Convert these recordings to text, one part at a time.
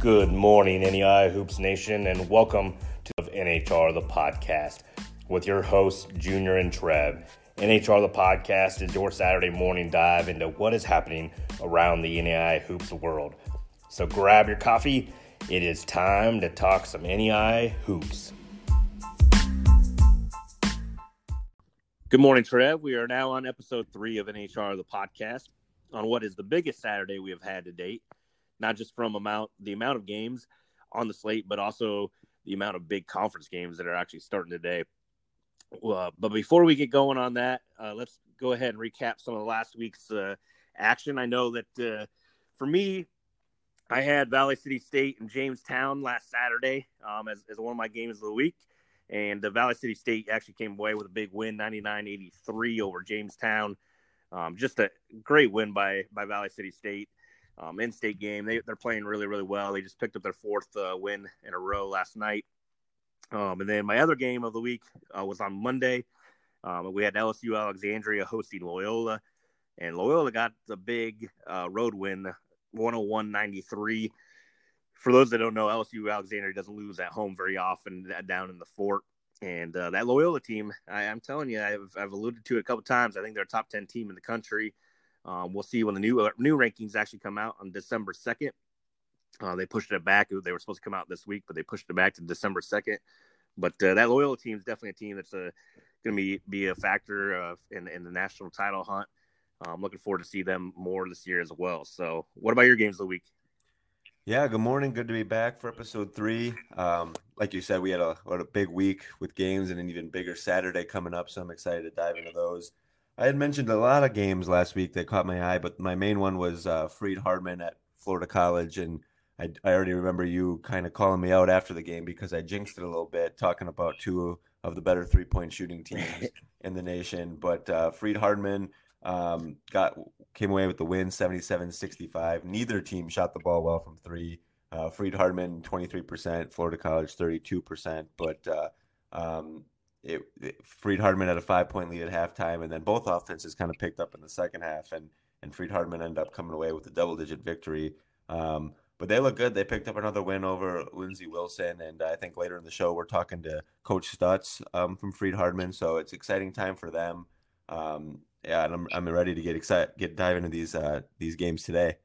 Good morning, NAIA Hoops Nation, and welcome to NHR the podcast with your hosts, Junior and Trev. NHR the podcast is your Saturday morning dive into what is happening around the NAIA Hoops world. So grab your coffee. It is time to talk some NAIA Hoops. Good morning, Trev. We are now on episode three of NHR the podcast on what is the biggest Saturday we have had to date not just from amount the amount of games on the slate, but also the amount of big conference games that are actually starting today. But before we get going on that, uh, let's go ahead and recap some of last week's uh, action. I know that uh, for me, I had Valley City State and Jamestown last Saturday um, as, as one of my games of the week. And the Valley City State actually came away with a big win, 99-83 over Jamestown. Um, just a great win by by Valley City State um, in-state game. They they're playing really really well. They just picked up their fourth uh, win in a row last night. Um, and then my other game of the week uh, was on Monday. Um, we had LSU Alexandria hosting Loyola, and Loyola got the big uh, road win, 101-93. For those that don't know, LSU Alexandria doesn't lose at home very often down in the fort. And uh, that Loyola team, I, am telling you, I've, I've alluded to it a couple times. I think they're a top 10 team in the country. Um, we'll see when the new uh, new rankings actually come out on December second. Uh, they pushed it back. They were supposed to come out this week, but they pushed it back to December second. But uh, that Loyola team is definitely a team that's going to be be a factor in in the national title hunt. I'm looking forward to see them more this year as well. So, what about your games of the week? Yeah, good morning. Good to be back for episode three. Um, like you said, we had a, a big week with games and an even bigger Saturday coming up. So I'm excited to dive into those. I had mentioned a lot of games last week that caught my eye, but my main one was uh, Freed-Hardeman at Florida College, and I, I already remember you kind of calling me out after the game because I jinxed it a little bit, talking about two of the better three point shooting teams in the nation. But uh, Freed-Hardeman um, got came away with the win, 77-65. Neither team shot the ball well from three. Uh, Freed-Hardeman 23%, Florida College 32%, but uh, um, it, it Freed-Hardeman had a five point lead at halftime, and then both offenses kind of picked up in the second half, and and Freed-Hardeman ended up coming away with a double digit victory. Um, but they look good. They picked up another win over Lindsey Wilson, and I think later in the show we're talking to Coach Stutz um, from Freed-Hardeman. so it's exciting time for them. Um, yeah, and I'm I'm ready to get excited, get dive into these uh, these games today.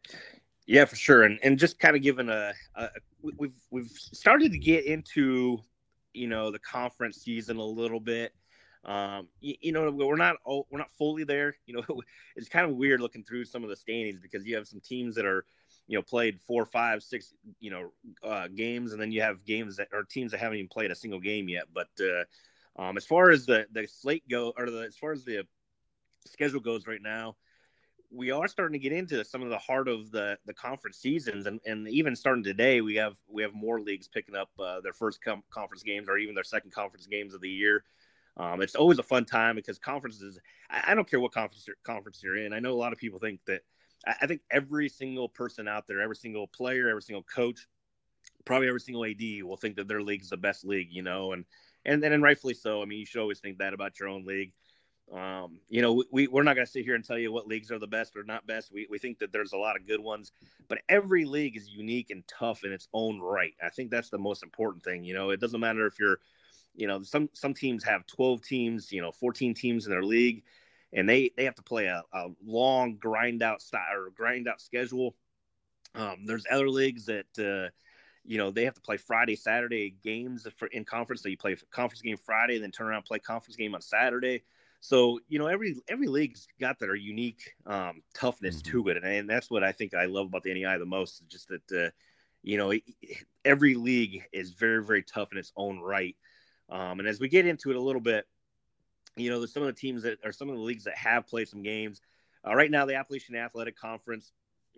Yeah, for sure, and and just kind of giving a, a we've we've started to get into you know the conference season a little bit. Um, you, you, know, we're not we're not fully there. You know, it's kind of weird looking through some of the standings because you have some teams that are, you know, played four, five, six, you know, uh, games, and then you have games that or teams that haven't even played a single game yet. But uh, um, as far as the the slate go, or the as far as the schedule goes right now, we are starting to get into some of the heart of the the conference seasons, and, and even starting today, we have we have more leagues picking up uh, their first com- conference games or even their second conference games of the year. Um, it's always a fun time because conferences. I, I don't care what conference you're, conference you're in. I know a lot of people think that. I, I think every single person out there, every single player, every single coach, probably every single AD will think that their league is the best league, you know, and and and rightfully so. I mean, you should always think that about your own league. Um, you know, we, we're not going to sit here and tell you what leagues are the best or not best. We, we think that there's a lot of good ones, but every league is unique and tough in its own right. I think that's the most important thing. You know, it doesn't matter if you're, you know, some, some teams have 12 teams, you know, 14 teams in their league, and they, they have to play a, a long grind out style or grind out schedule. Um, there's other leagues that, uh, you know, they have to play Friday, Saturday games for in conference. So you play conference game Friday, then turn around play conference game on Saturday so you know, every every league's got their unique um, toughness mm-hmm. to it, and, and that's what I think I love about the NAIA the most. Is just that uh, you know every league is very very tough in its own right. Um, and as we get into it a little bit, you know, there's some of the teams that are some of the leagues that have played some games. Uh, right now, the Appalachian Athletic Conference,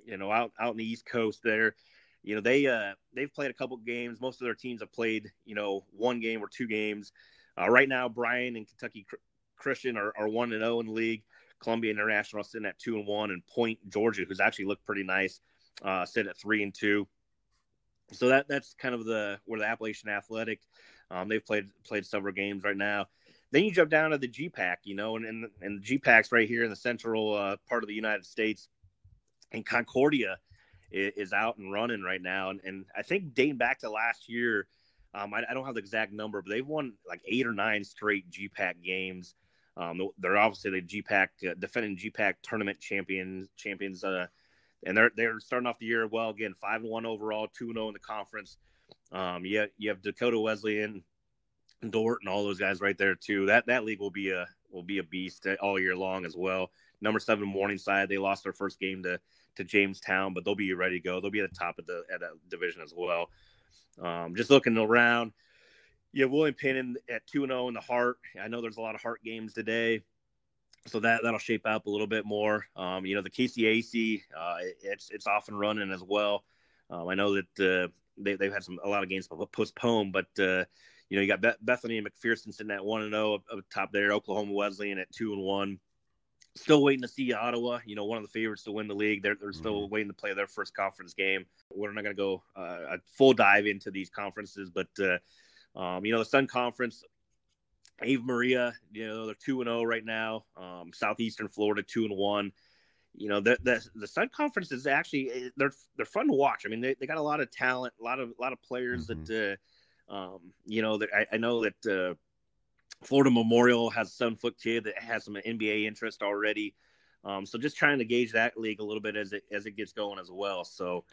you know, out out in the East Coast, there, you know, they uh, they've played a couple games. Most of their teams have played, you know, one game or two games. Uh, right now, Bryan and Kentucky Christian are, one and zero oh in the league. Columbia International sitting at two and one, and Point Georgia, who's actually looked pretty nice, uh, sitting at three and two. So that that's kind of the where the Appalachian Athletic. Um, they've played played several games right now. Then you jump down to the GPAC, you know, and and, and the GPAC's right here in the central uh, part of the United States. And Concordia is, is out and running right now, and, and I think dating back to last year, um, I, I, don't have the exact number, but they've won like eight or nine straight GPAC games. Um, they're obviously the GPAC uh, defending GPAC tournament champions champions. Uh, and they're they're starting off the year well again, five and one overall, two and zero oh in the conference. Um, you have, you have Dakota Wesleyan, Dordt, and all those guys right there too. That that league will be a will be a beast all year long as well. Number seven Morningside, they lost their first game to to Jamestown, but they'll be ready to go. They'll be at the top of the at that division as well. Um, just looking around, you have William Penn in, at two and zero oh in the heart. I know there's a lot of heart games today so that that'll shape up a little bit more. Um, you know, the KCAC, uh, it's it's off and running as well. Um, I know that uh, they they've had some a lot of games postponed, but uh, you know, you got Beth- Bethany and McPherson sitting at one and zero up, up top there. Oklahoma Wesleyan at two and one. Still waiting to see Ottawa. You know, one of the favorites to win the league. They're they're still mm-hmm. waiting to play their first conference game. We're not going to go uh, a full dive into these conferences, but uh, um, you know, the Sun Conference Ave Maria, you know, they're two and zero oh right now. Um, Southeastern Florida two and one. You know, the, the the Sun Conference is actually they're they're fun to watch. I mean, they, they got a lot of talent, a lot of a lot of players mm-hmm. that, uh, um, you know, that I, I know that uh, Florida Memorial has a seven foot kid that has some NBA interest already. Um, so just trying to gauge that league a little bit as it as it gets going as well. So.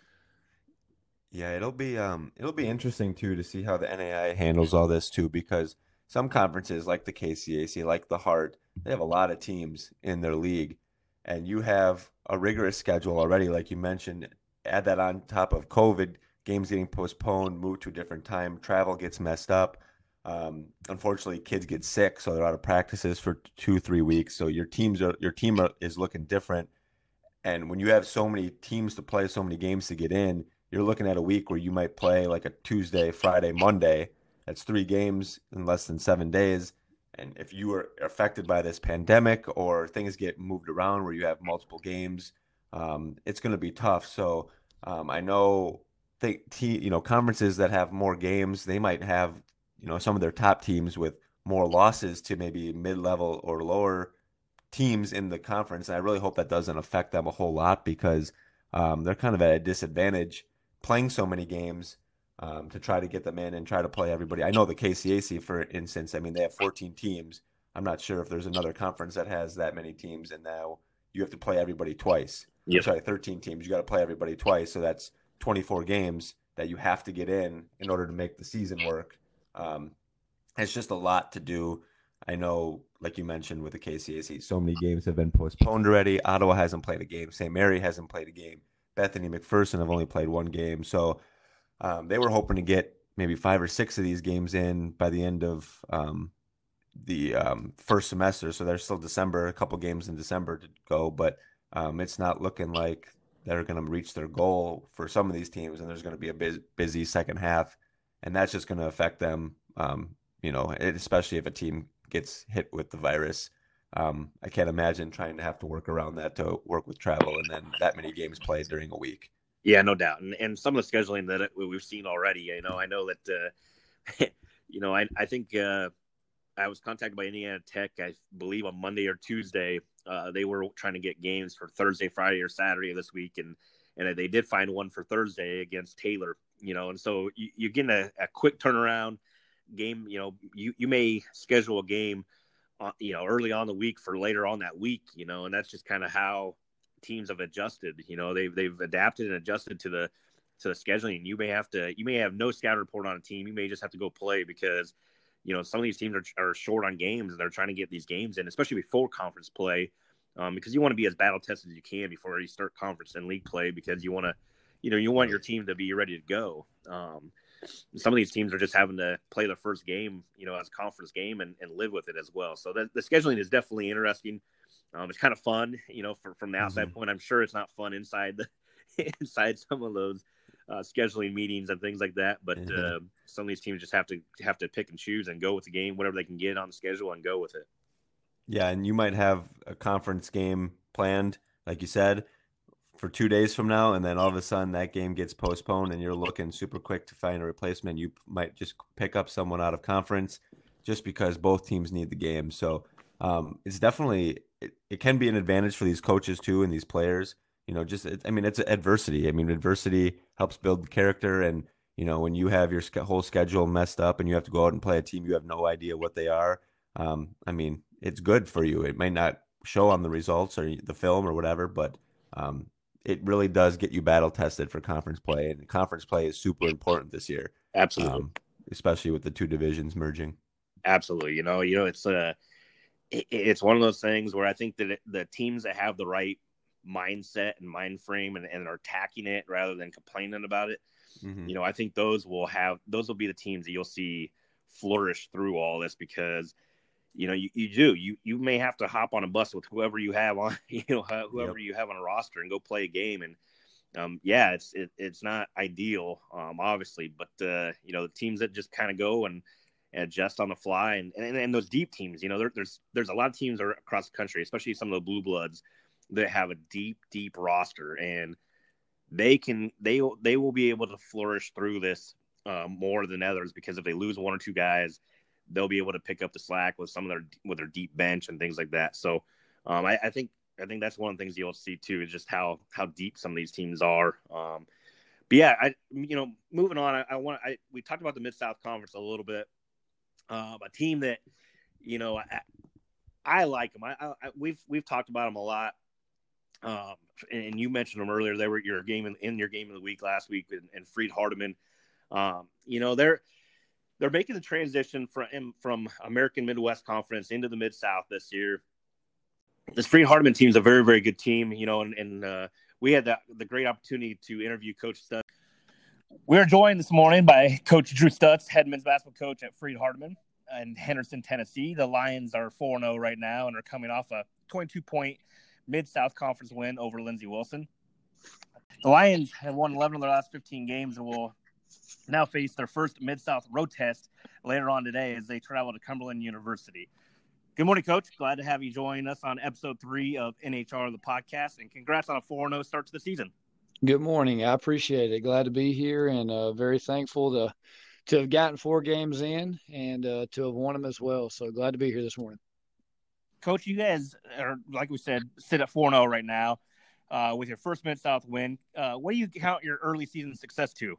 Yeah, it'll be um it'll be interesting too to see how the NAIA handles all this too because some conferences like the KCAC, like the Heart, they have a lot of teams in their league, and you have a rigorous schedule already, like you mentioned. Add that on top of COVID, games getting postponed, moved to a different time, travel gets messed up. Um, unfortunately, kids get sick, so they're out of practices for two, three weeks. So your teams are your team are, is looking different. And when you have so many teams to play, so many games to get in, you're looking at a week where you might play like a Tuesday, Friday, Monday, that's three games in less than seven days. And if you are affected by this pandemic or things get moved around where you have multiple games, um, it's going to be tough. So um, I know they, you know conferences that have more games, they might have you know some of their top teams with more losses to maybe mid-level or lower teams in the conference. And I really hope that doesn't affect them a whole lot because um, they're kind of at a disadvantage playing so many games um, to try to get them in and try to play everybody. I know the KCAC, for instance, I mean, they have 14 teams. I'm not sure if there's another conference that has that many teams, and now you have to play everybody twice. Yep. Sorry, 13 teams. You got to play everybody twice, so that's 24 games that you have to get in in order to make the season work. Um, it's just a lot to do. I know, like you mentioned with the KCAC, so many games have been postponed already. Ottawa hasn't played a game. St. Mary hasn't played a game. Bethany McPherson have only played one game. So um, they were hoping to get maybe five or six of these games in by the end of um, the um, first semester. So there's still December, a couple games in December to go, but um, it's not looking like they're going to reach their goal for some of these teams, and there's going to be a busy second half, and that's just going to affect them. Um, you know, especially if a team gets hit with the virus. Um, I can't imagine trying to have to work around that to work with travel and then that many games played during a week. Yeah, no doubt, and and some of the scheduling that we've seen already. You know, I know that. Uh, you know, I I think uh, I was contacted by Indiana Tech. I believe on Monday or Tuesday. Uh, they were trying to get games for Thursday, Friday, or Saturday this week, and and they did find one for Thursday against Taylor. You know, and so you, you're getting a, a quick turnaround game. You know, you you may schedule a game. You know, early on the week for later on that week, you know, and that's just kind of how teams have adjusted. You know, they've they've adapted and adjusted to the to the scheduling. And You may have to you may have no scout report on a team. You may just have to go play because you know some of these teams are, are short on games and they're trying to get these games in, especially before conference play, um, because you want to be as battle tested as you can before you start conference and league play because you want to, you know, you want your team to be ready to go. Um, some of these teams are just having to play the first game, you know, as a conference game and, and live with it as well. So the, the scheduling is definitely interesting. Um, it's kind of fun, you know, for, from the outside mm-hmm. point. I'm sure it's not fun inside the inside some of those uh, scheduling meetings and things like that. But mm-hmm. uh, some of these teams just have to have to pick and choose and go with the game, whatever they can get on the schedule, and go with it. Yeah, and you might have a conference game planned, like you said, for two days from now, and then all of a sudden that game gets postponed, and you're looking super quick to find a replacement. You might just pick up someone out of conference just because both teams need the game. So um, it's definitely it, it can be an advantage for these coaches too and these players you know, just I mean, it's adversity. I mean, adversity helps build character, and you know, when you have your whole schedule messed up and you have to go out and play a team you have no idea what they are, um, I mean, it's good for you. It may not show on the results or the film or whatever, but um, it really does get you battle tested for conference play, and conference play is super important this year. Absolutely, um, especially with the two divisions merging. Absolutely, you know, you know, it's a, uh, it's one of those things where I think that it, the teams that have the right mindset and mind frame and, and are attacking it rather than complaining about it, mm-hmm. you know, I think those will have those will be the teams that you'll see flourish through all this because you know, you, you do. You you may have to hop on a bus with whoever you have on, you know, whoever yep. you have on a roster and go play a game. And um, yeah, it's it, it's not ideal, um, obviously, but uh, you know, the teams that just kind of go and, and adjust on the fly, and, and and those deep teams, you know, there, there's there's a lot of teams across the country, especially some of the blue bloods that have a deep deep roster, and they can they they will be able to flourish through this uh, more than others because if they lose one or two guys they'll be able to pick up the slack with some of their with their deep bench and things like that. So um, I, I, think I think that's one of the things you'll see too is just how how deep some of these teams are. Um, but yeah, I you know moving on, I, I want I we talked about the Mid South Conference a little bit. Um, a team that you know I, I like them. I, I, we've we've talked about them a lot. Um, and you mentioned them earlier. They were your game in, in your game of the week last week, and, and Freed-Hardeman. Um, you know, they're they're making the transition from from American Midwest Conference into the Mid South this year. This Freed-Hardeman team is a very very good team, you know, and, and uh, we had the, the great opportunity to interview Coach Stutz. We're joined this morning by Coach Drew Stutz, head men's basketball coach at Freed-Hardeman in Henderson, Tennessee. The Lions are 4 0 right now and are coming off a 22 point Mid South Conference win over Lindsey Wilson. The Lions have won 11 of their last 15 games and will now face their first Mid South road test later on today as they travel to Cumberland University. Good morning, Coach. Glad to have you join us on episode three of NHR, the podcast, and congrats on a 4 0 start to the season. Good morning. I appreciate it. Glad to be here and uh, very thankful to to have gotten four games in and uh, to have won them as well. So glad to be here this morning. Coach, you guys are, like we said, sit at 4 0 right now uh, with your first Mid South win. Uh, what do you count your early season success to?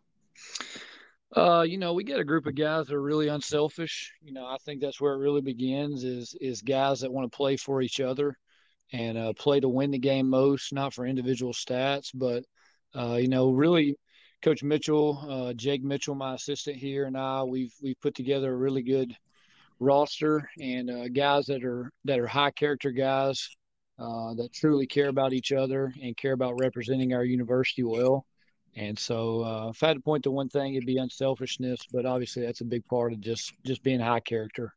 Uh, you know, we get a group of guys that are really unselfish. You know, I think that's where it really begins is is guys that want to play for each other and uh, play to win the game most, not for individual stats, but uh, you know, really Coach Mitchell, uh, Jake Mitchell, my assistant here, and I, we've we've put together a really good roster and uh, guys that are that are high character guys uh, that truly care about each other and care about representing our university well. And so, uh, if I had to point to one thing, it'd be unselfishness. But obviously, that's a big part of just just being high character.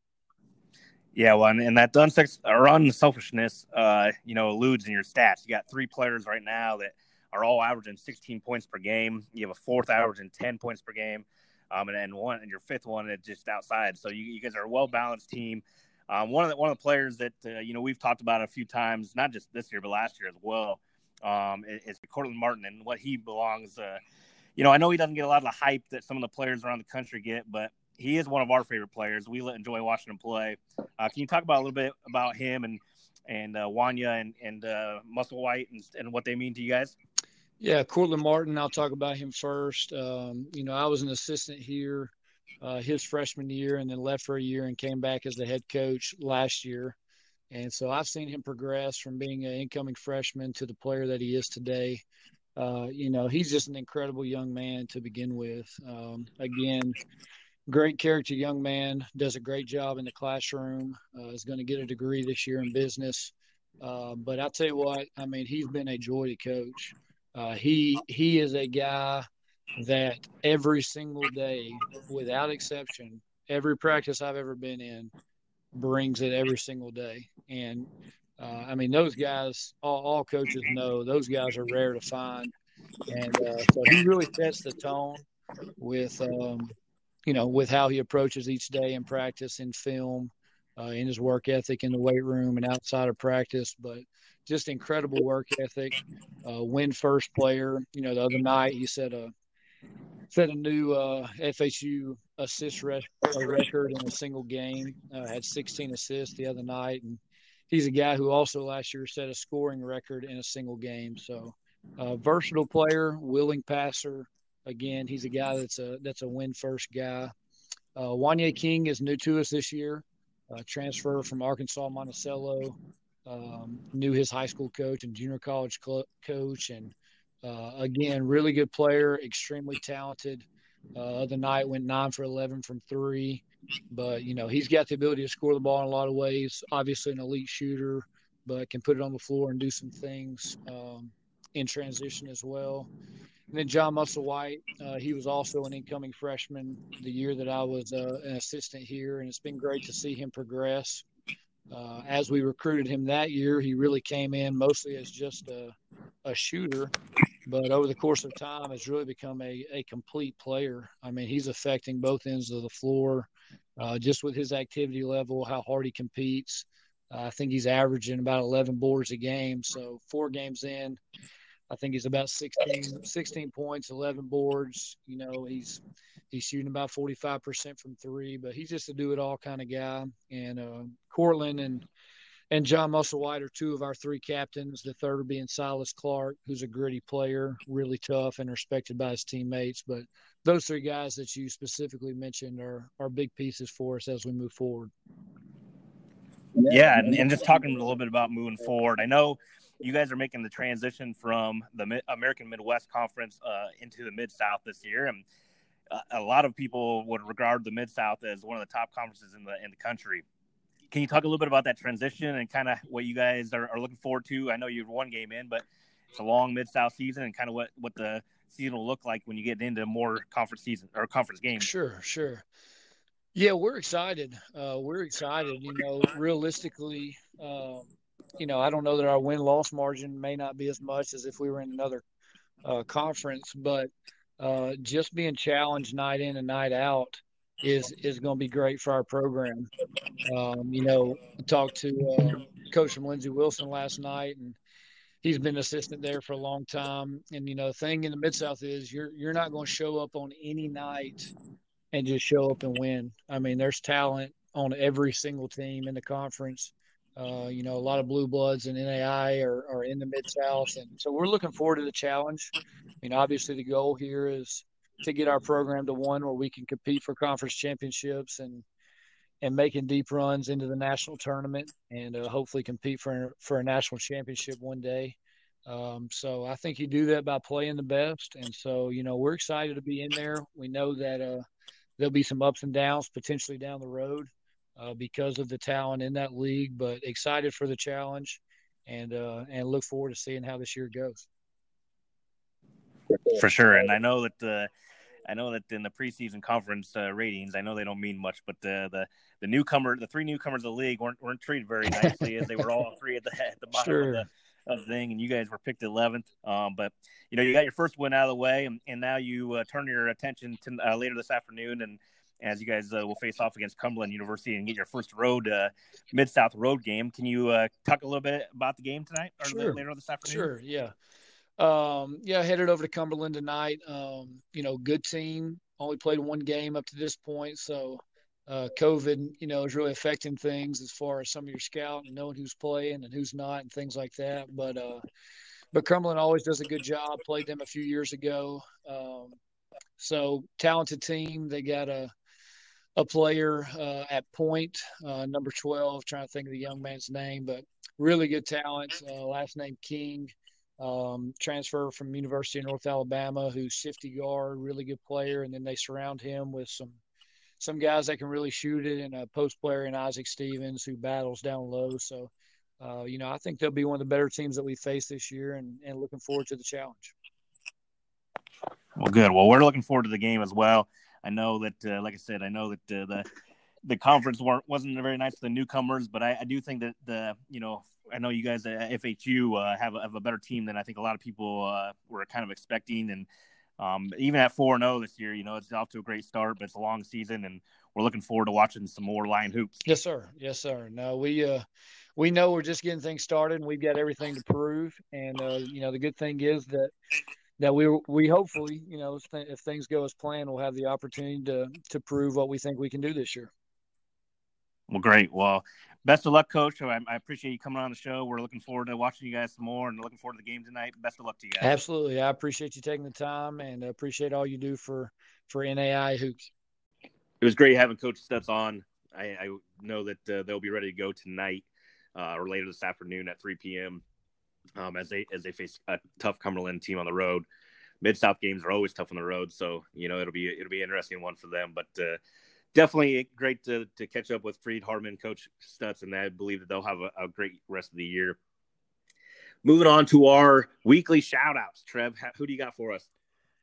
Yeah, well, and, and that unsex or unselfishness, uh, you know, eludes in your stats. You got three players right now that are all averaging 16 points per game. You have a fourth averaging 10 points per game, um, and, and one and your fifth one is just outside. So you, you guys are a well balanced team. Um, one of the one of the players that uh, you know we've talked about a few times, not just this year but last year as well, um, is Cortland Martin and what he belongs. Uh, you know, I know he doesn't get a lot of the hype that some of the players around the country get, but he is one of our favorite players. We enjoy watching him play. Uh, can you talk about a little bit about him and and uh, Wanya and and uh, Musselwhite and, and what they mean to you guys? Yeah, Cortland Martin. I'll talk about him first. Um, you know, I was an assistant here uh, his freshman year, and then left for a year and came back as the head coach last year. And so I've seen him progress from being an incoming freshman to the player that he is today. Uh, you know, he's just an incredible young man to begin with. Um, again, great character young man, does a great job in the classroom, uh, is going to get a degree this year in business. Uh, but I'll tell you what, I mean, he's been a joy to coach. Uh, he he is a guy that every single day, without exception, every practice I've ever been in, brings it every single day. And uh, I mean, those guys, all, all, coaches know those guys are rare to find. And uh, so he really sets the tone with, um, you know, with how he approaches each day in practice, in film, uh, in his work ethic in the weight room and outside of practice. But just incredible work ethic. Uh, win first player. You know, the other night he set a set a new uh, FHU assist re- record in a single game. Uh, had 16 assists the other night, and he's a guy who also last year set a scoring record in a single game. So uh, versatile player, willing passer. Again, he's a guy that's a that's a win first guy. Uh, Wanye King is new to us this year. Uh, transfer from Arkansas Monticello. Um, knew his high school coach and junior college cl- coach, and uh, again, really good player, extremely talented. Uh, the night went nine for eleven from three, but you know he's got the ability to score the ball in a lot of ways. Obviously, an elite shooter, but can put it on the floor and do some things um, in transition as well. And then John Musselwhite, uh, he was also an incoming freshman the year that I was uh, an assistant here, and it's been great to see him progress. Uh, as we recruited him that year, he really came in mostly as just a, a shooter, but over the course of time, has really become a, a complete player. I mean, he's affecting both ends of the floor, uh, just with his activity level, how hard he competes. Uh, I think he's averaging about 11 boards a game. So four games in, I think he's about 16, 16 points, 11 boards. You know, he's he's shooting about 45% from three, but he's just a do it all kind of guy. And uh, Cortland and and John Musselwhite are two of our three captains. The third being Silas Clark, who's a gritty player, really tough and respected by his teammates. But those three guys that you specifically mentioned are are big pieces for us as we move forward. Yeah, and, and just talking a little bit about moving forward. I know you guys are making the transition from the American Midwest Conference uh, into the Mid South this year, and uh, a lot of people would regard the Mid South as one of the top conferences in the in the country. Can you talk a little bit about that transition and kind of what you guys are, are, looking forward to? I know you've one game in, but it's a long Mid South season, and kind of what what the season will look like when you get into more conference season or conference games. Sure, sure. Yeah, we're excited. Uh, we're excited. You know, realistically, um, you know, I don't know that our win loss margin may not be as much as if we were in another uh, conference, but uh, just being challenged night in and night out is is going to be great for our program. Um, you know, I talked to uh, Coach from Lindsey Wilson last night, and he's been assistant there for a long time. And you know, the thing in the Mid South is you're you're not going to show up on any night and just show up and win. I mean, there's talent on every single team in the conference. Uh, you know, a lot of blue bloods and NAIA are, are in the mid south, and so we're looking forward to the challenge. I mean, obviously, the goal here is to get our program to one where we can compete for conference championships and and making deep runs into the national tournament and uh, hopefully compete for for a national championship one day. Um, so I think you do that by playing the best, and so you know we're excited to be in there. We know that uh, there'll be some ups and downs potentially down the road, uh, because of the talent in that league. But excited for the challenge, and uh, and look forward to seeing how this year goes. For sure, and I know that the. I know that in the preseason conference uh, ratings, I know they don't mean much, but the the the newcomer, the three newcomers of the league weren't weren't treated very nicely as they were all three at the at the bottom sure. of the of thing, and you guys were picked 11th. Um, but you know, you got your first win out of the way, and, and now you uh, turn your attention to uh, later this afternoon and as you guys uh, will face off against Cumberland University and get your first road uh, Mid South road game. Can you uh, talk a little bit about the game tonight or sure. later this afternoon? Sure. Yeah. Um, yeah, headed over to Cumberland tonight. Um, you know, good team. Only played one game up to this point, so uh, COVID, you know, is really affecting things as far as some of your scout and knowing who's playing and who's not and things like that. But uh, but Cumberland always does a good job. Played them a few years ago. Um, so talented team. They got a a player uh, at point, uh, number 12, trying to think of the young man's name, but really good talent. Uh, last name King, um, transfer from University of North Alabama, who's shifty guard, really good player. And then they surround him with some some guys that can really shoot it, and a post player in Isaac Stevens who battles down low. So, uh, you know, I think they'll be one of the better teams that we face this year, and, and looking forward to the challenge. Well, good. Well, we're looking forward to the game as well. I know that, uh, like I said, I know that uh, the the conference weren't wasn't very nice to the newcomers, but I, I do think that the you know I know you guys at FHU uh, have a, have a better team than I think a lot of people uh, were kind of expecting, and um, even at four and zero this year, you know it's off to a great start, but it's a long season, and we're looking forward to watching some more Lion hoops. Yes, sir. Yes, sir. No, we uh, we know we're just getting things started, and we've got everything to prove. And uh, you know the good thing is that that we we hopefully you know if things go as planned, we'll have the opportunity to to prove what we think we can do this year. Well, great. Well, best of luck, Coach. I, I, appreciate you coming on the show. We're looking forward to watching you guys some more and looking forward to the game tonight. Best of luck to you guys. Absolutely, I appreciate you taking the time and appreciate all you do for for NAIA hoops. It was great having Coach Stutz on. I, I know that uh, they'll be ready to go tonight uh, or later this afternoon at 3 p.m. Um, as they as they face a tough Cumberland team on the road. Mid South games are always tough on the road, so you know it'll be it'll be an interesting one for them. But uh, definitely great to, to catch up with Freed-Hardeman, Coach Stutz, and I believe that they'll have a, a great rest of the year. Moving on to our weekly shout outs. Trev, who do you got for us?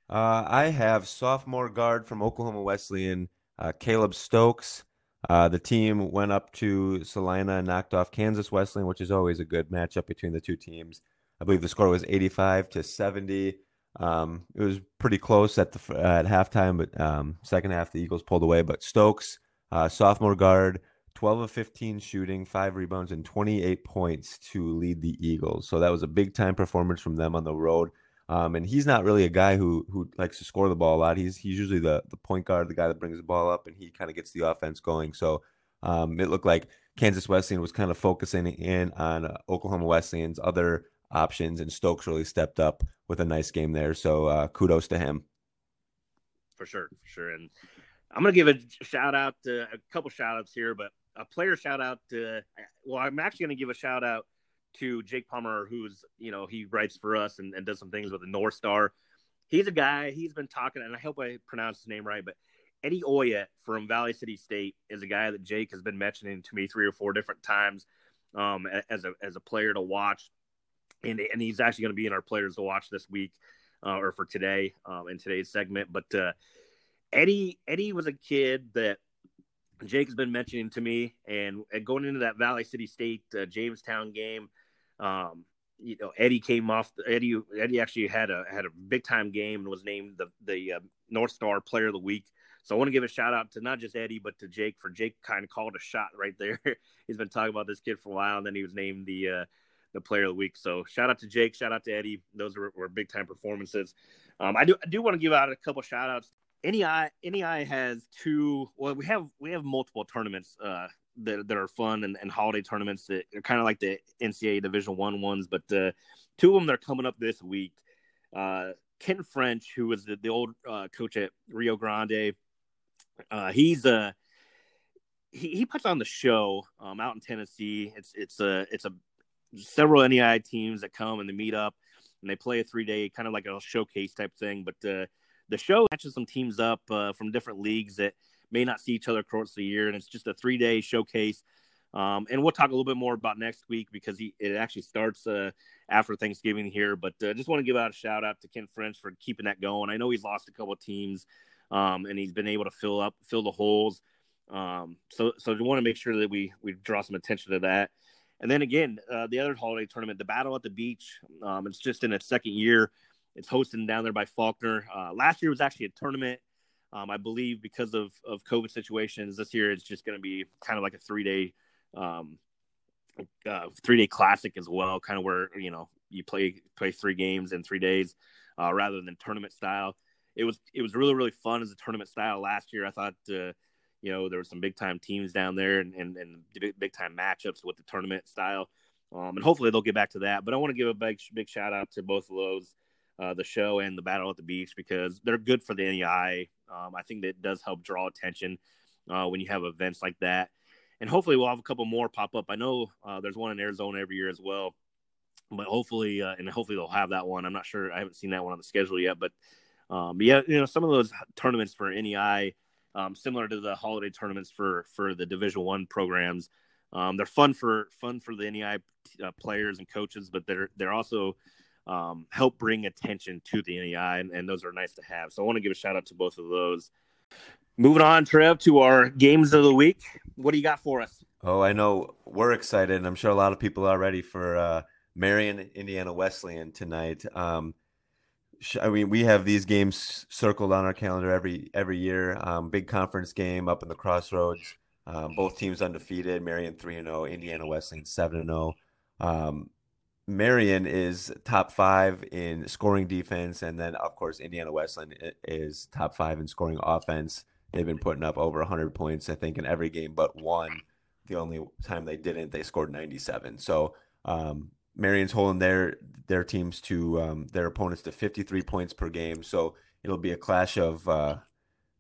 Uh, I have sophomore guard from Oklahoma Wesleyan, uh, Caleb Stokes. Uh, the team went up to Salina and knocked off Kansas Wesleyan, which is always a good matchup between the two teams. I believe the score was 85 to 70. Um, it was pretty close at the at halftime, but um, second half the Eagles pulled away. But Stokes, uh, sophomore guard, 12 of 15 shooting, five rebounds, and 28 points to lead the Eagles. So that was a big time performance from them on the road. Um, and he's not really a guy who who likes to score the ball a lot. He's he's usually the the point guard, the guy that brings the ball up, and he kind of gets the offense going. So um, it looked like Kansas Wesleyan was kind of focusing in on uh, Oklahoma Wesleyan's other options, and Stokes really stepped up with a nice game there. So uh, kudos to him. For sure, for sure. And I'm gonna give a shout out to a couple shout outs here, but a player shout out to well, I'm actually gonna give a shout out to Jake Palmer, who's you know he writes for us and, and does some things with the North Star. He's a guy. He's been talking, and I hope I pronounced his name right, but Eddie Oya from Valley City State is a guy that Jake has been mentioning to me three or four different times um, as a as a player to watch, and and he's actually going to be in our players to watch this week uh, or for today um, in today's segment. But uh, Eddie Eddie was a kid that Jake has been mentioning to me, and, going into that Valley City State uh, Jamestown game. Um, you know, Eddie came off. Eddie Eddie actually had a had a big time game and was named the the uh, North Star Player of the Week. So I want to give a shout out to not just Eddie but to Jake for Jake kind of called a shot right there. He's been talking about this kid for a while, and then he was named the uh, the Player of the Week. So shout out to Jake, shout out to Eddie. Those were, were big time performances. Um, I do I do want to give out a couple shout outs. NAIA NAIA has two. Well, we have we have multiple tournaments uh, that, that are fun and, and holiday tournaments that are kind of like the NCAA Division One ones, but uh, two of them that are coming up this week. Uh, Ken French, who was the, the old uh, coach at Rio Grande, uh, he's a uh, he, he puts on the show um, out in Tennessee. It's it's a it's a several NAIA teams that come and they meet up and they play a three day kind of like a showcase type thing. But uh, the show matches some teams up from different leagues that may not see each other across the year, and it's just a three day showcase. Um, and we'll talk a little bit more about next week because he, it actually starts uh, after Thanksgiving here. But uh, just want to give out a shout out to Ken French for keeping that going. I know he's lost a couple of teams, um, and he's been able to fill up fill the holes. Um, so so we want to make sure that we we draw some attention to that. And then again, uh, the other holiday tournament, the Battle at the Beach. Um, it's just in its second year. It's hosted down there by Faulkner. Uh, last year was actually a tournament um, I believe because of of COVID situations this year, it's just going to be kind of like a three day, um, uh, three day classic as well. Kind of where you know you play play three games in three days, uh, rather than tournament style. It was it was really really fun as a tournament style last year. I thought uh, you know there were some big time teams down there and and, and big, big time matchups with the tournament style. Um, and hopefully they'll get back to that. But I want to give a big big shout out to both of those uh, the show and the Battle at the Beach because they're good for the NAIA. Um, I think that does help draw attention uh, when you have events like that. And hopefully, we'll have a couple more pop up. I know uh, there's one in Arizona every year as well, but hopefully, uh, and hopefully they'll have that one. I'm not sure. I haven't seen that one on the schedule yet, but, um, yeah, you know, some of those tournaments for NAIA, um, similar to the holiday tournaments for for the Division One programs, um, they're fun for fun for the NAIA uh, players and coaches, but they're they're also um, help bring attention to the NAIA, and, and, those are nice to have. So I want to give a shout out to both of those. Moving on, Trev, to our games of the week. What do you got for us? Oh, I know we're excited, and I'm sure a lot of people are ready for uh, Marian, Indiana Wesleyan tonight. Um, I mean, we have these games circled on our calendar every every year. Um, big conference game up in the Crossroads. Um, both teams undefeated. Marian three and zero. Indiana Wesleyan seven and zero. Marian is top five in scoring defense, and then of course Indiana Wesleyan is top five in scoring offense. They've been putting up over 100 points, I think, in every game but one. the only time they didn't, they scored 97. So um, Marian's holding their their teams to um, their opponents to 53 points per game. So it'll be a clash of uh,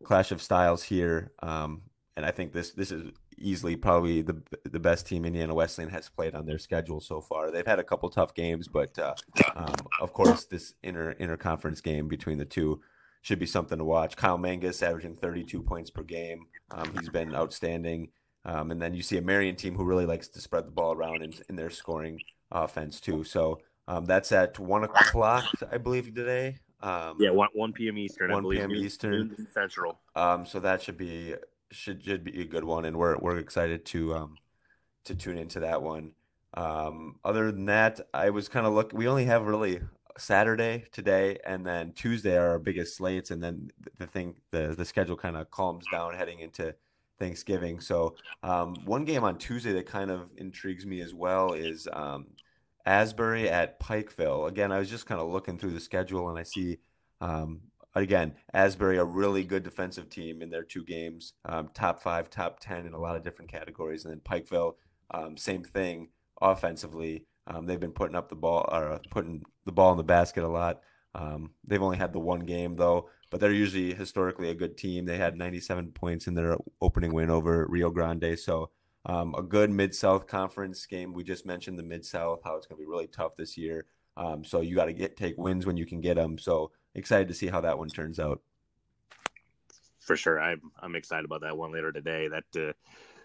clash of styles here. Um, and I think this this is easily probably the the best team Indiana Wesleyan has played on their schedule so far. They've had a couple tough games, but uh, um, of course this inter interconference game between the two should be something to watch. Kyle Mangas averaging 32 points per game. Um, he's been outstanding. Um, and then you see a Marian team who really likes to spread the ball around in, in their scoring offense too. So um, that's at one o'clock, I believe, today. Um, yeah, one one p.m. Eastern. One p.m. Eastern Central. Um, so that should be should should be a good one, and we're we're excited to um to tune into that one. Um, other than that, I was kind of look. We only have really Saturday today, and then Tuesday are our biggest slates, and then the thing the the schedule kind of calms down heading into Thanksgiving. So um, one game on Tuesday that kind of intrigues me as well is um, Asbury at Pikeville. Again, I was just kind of looking through the schedule and I see um, again Asbury a really good defensive team in their two games, um, top five, top ten in a lot of different categories, and then Pikeville, um, same thing offensively. Um, they've been putting up the ball or putting the ball in the basket a lot. they've only had the one game though but they're usually historically a good team. They had 97 points in their opening win over Rio Grande. So um, a good Mid South Conference game. We just mentioned the Mid South, how it's going to be really tough this year. Um, so you got to get take wins when you can get them. So excited to see how that one turns out. For sure, I'm I'm excited about that one later today. That uh,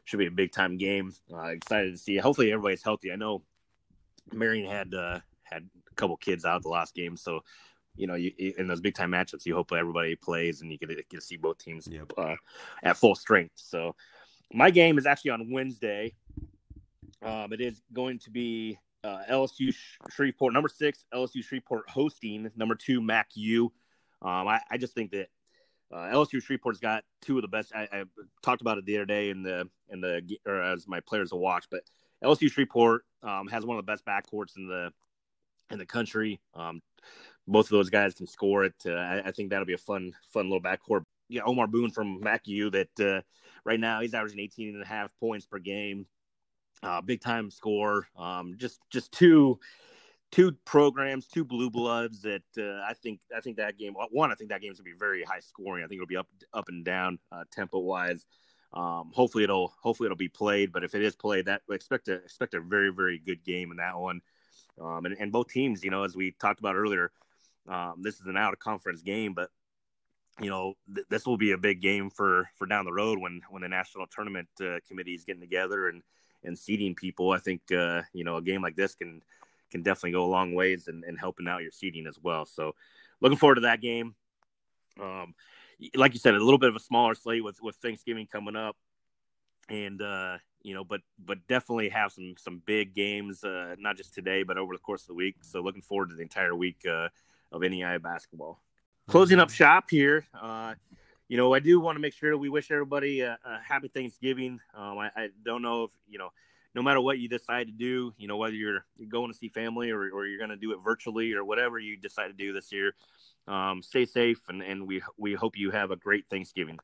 should be a big time game. Uh, excited to see. Hopefully everybody's healthy. I know Marian had uh, had a couple kids out the last game, so you know, you, in those big time matchups, you hope everybody plays and you get, get to see both teams yep. uh, at full strength. So, my game is actually on Wednesday. Um, it is going to be uh, LSU Shreveport, number six, LSU Shreveport hosting number two, Mac U. Um, I, I just think that uh, LSU Shreveport's got two of the best. I, I, talked about it the other day in the in the or as my players to watch, but LSU Shreveport um, has one of the best backcourts in the in the country. Um, both of those guys can score it. Uh, I, I, think that'll be a fun, fun little backcourt. Yeah, Omar Boone from MacU that uh, right now he's averaging 18 and a half points per game. Uh, big time score. Um, just just two two programs, two blue bloods that uh, I think I think that game one I think that game's gonna be very high scoring. I think it'll be up up and down uh, tempo wise. Um, hopefully it'll hopefully it'll be played, but if it is played, that expect a expect a very very good game in that one. Um, and, and both teams, you know, as we talked about earlier, um, this is an out of conference game, but you know th- this will be a big game for for down the road when when the national tournament uh, committee is getting together and and seeding people. I think uh, you know a game like this can can definitely go a long ways in, in helping out your seeding as well. So looking forward to that game. Um, like you said, a little bit of a smaller slate with with Thanksgiving coming up, and uh, you know, but but definitely have some some big games, uh, not just today, but over the course of the week. So looking forward to the entire week uh, of NAIA basketball. Closing up shop here, uh, you know, I do want to make sure we wish everybody a, a happy Thanksgiving. Um, I, I, don't know if you know, no matter what you decide to do, you know, whether you're you're going to see family or, or you're going to do it virtually or whatever you decide to do this year, um, stay safe and, and we we hope you have a great Thanksgiving.